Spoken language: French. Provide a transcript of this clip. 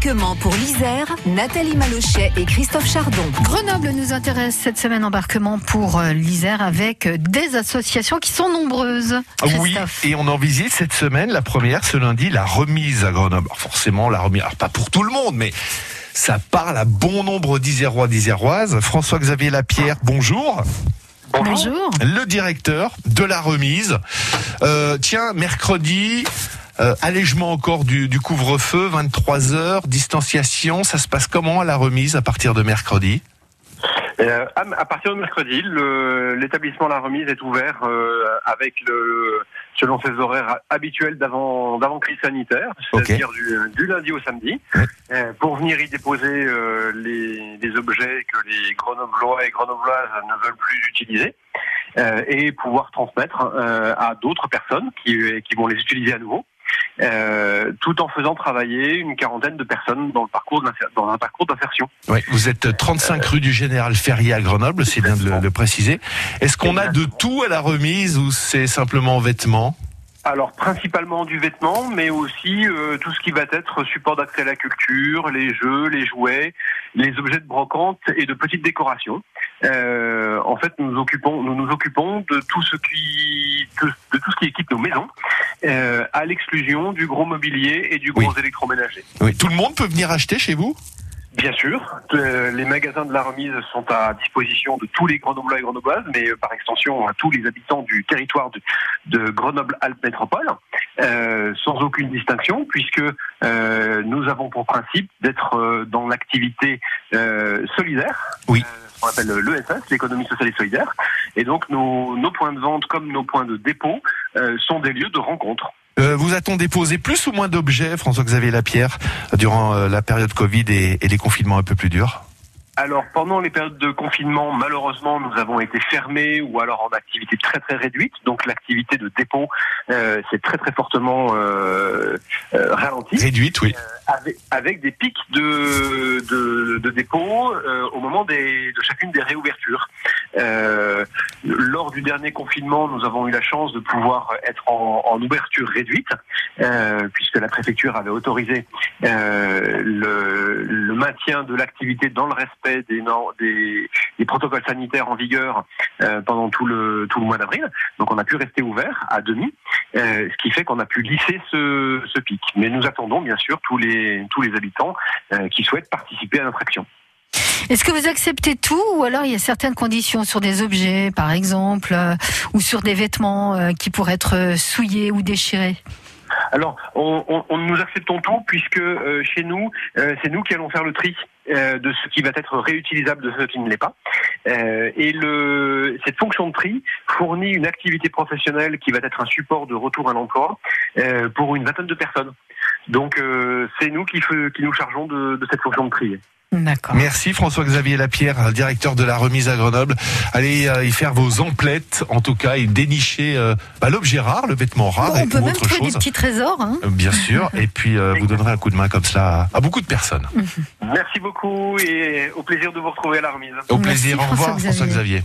Embarquement pour l'Isère, Nathalie Malochet et Christophe Chardon. Grenoble nous intéresse cette semaine embarquement pour euh, l'Isère avec euh, des associations qui sont nombreuses. Oui, Christophe. et on en visite cette semaine, la première ce lundi, la remise à Grenoble. Alors forcément, la remise, alors pas pour tout le monde, mais ça parle à bon nombre d'Isérois, d'Iséroises. François-Xavier Lapierre, bonjour. Bonjour. Le directeur de la remise. Euh, tiens, mercredi, euh, allègement encore du, du couvre-feu, 23 heures, distanciation. Ça se passe comment à la remise à partir de mercredi? Euh, à, partir de mercredi, l'établissement La Remise est ouvert euh, avec le selon ses horaires habituels d'avant d'avant crise sanitaire, c'est-à-dire du, du lundi au samedi, Ouais. euh, pour venir y déposer euh, les, les objets que les Grenoblois et Grenobloises ne veulent plus utiliser euh, et pouvoir transmettre euh, à d'autres personnes qui, qui vont les utiliser à nouveau. Euh, tout en faisant travailler une quarantaine de personnes dans le parcours dans un parcours d'insertion. Oui, vous êtes 35 rue du Général Ferrier à Grenoble, c'est bien de le, le préciser. Est-ce qu'on a de tout à la remise ou c'est simplement vêtements? Alors principalement du vêtement, mais aussi euh, tout ce qui va être support d'accès à la culture, les jeux, les jouets, les objets de brocante et de petites décorations. Euh, en fait, nous nous occupons, nous nous occupons de tout ce qui, de, de tout ce qui équipe nos maisons, euh, à l'exclusion du gros mobilier et du gros électroménager. Oui, tout le monde peut venir acheter chez vous? Bien sûr, euh, les magasins de la remise sont à disposition de tous les Grenoblois et Grenobloises, mais euh, par extension à tous les habitants du territoire de, de Grenoble-Alpes Métropole, euh, sans aucune distinction, puisque euh, nous avons pour principe d'être dans l'activité euh, solidaire. Oui. ce qu'on appelle l'ESS, l'économie sociale et solidaire. Et donc nos, nos points de vente comme nos points de dépôt sont des lieux de rencontre. Euh, vous a-t-on déposé plus ou moins d'objets, François-Xavier Lapierre, durant euh, la période Covid et, et les confinements un peu plus durs? Alors, pendant les périodes de confinement, malheureusement, nous avons été fermés ou alors en activité très très réduite. Donc, l'activité de dépôt euh, s'est très très fortement euh, euh, ralentie, Réduite, oui. avec, avec des pics de, de, de dépôt euh, au moment des, de chacune des réouvertures. Lors du dernier confinement, nous avons eu la chance de pouvoir être en, ouverture réduite, euh, puisque la préfecture avait autorisé euh, le, maintien de l'activité dans le respect des, protocoles sanitaires en vigueur euh, pendant tout le, mois d'avril. Donc on a pu rester ouvert à demi, ce qui fait qu'on a pu lisser ce, ce pic. Mais nous attendons bien sûr tous les, tous les habitants qui souhaitent participer à notre action. Est-ce que vous acceptez tout ou alors il y a certaines conditions sur des objets, par exemple, euh, ou sur des vêtements euh, qui pourraient être euh, souillés ou déchirés? Alors, on, nous acceptons tout puisque chez nous, c'est nous qui allons faire le tri de ce qui va être réutilisable de ce qui ne l'est pas. Et cette fonction de tri fournit une activité professionnelle qui va être un support de retour à l'emploi pour une vingtaine de personnes. Donc, euh, c'est nous qui, qui nous chargeons de, de cette fonction de tri. D'accord. Merci François-Xavier Lapierre, directeur de la remise à Grenoble. Allez euh, y faire vos emplettes, en tout cas, et dénicher euh, bah, l'objet rare, le vêtement rare Bon, on et peut ou même autre trouver des petits trésors. Hein Euh, Bien sûr, et puis euh, vous donnerez un coup de main comme cela à, à beaucoup de personnes. Merci beaucoup et au plaisir de vous retrouver à la remise. Au Merci, plaisir, au revoir François-Xavier. François-Xavier.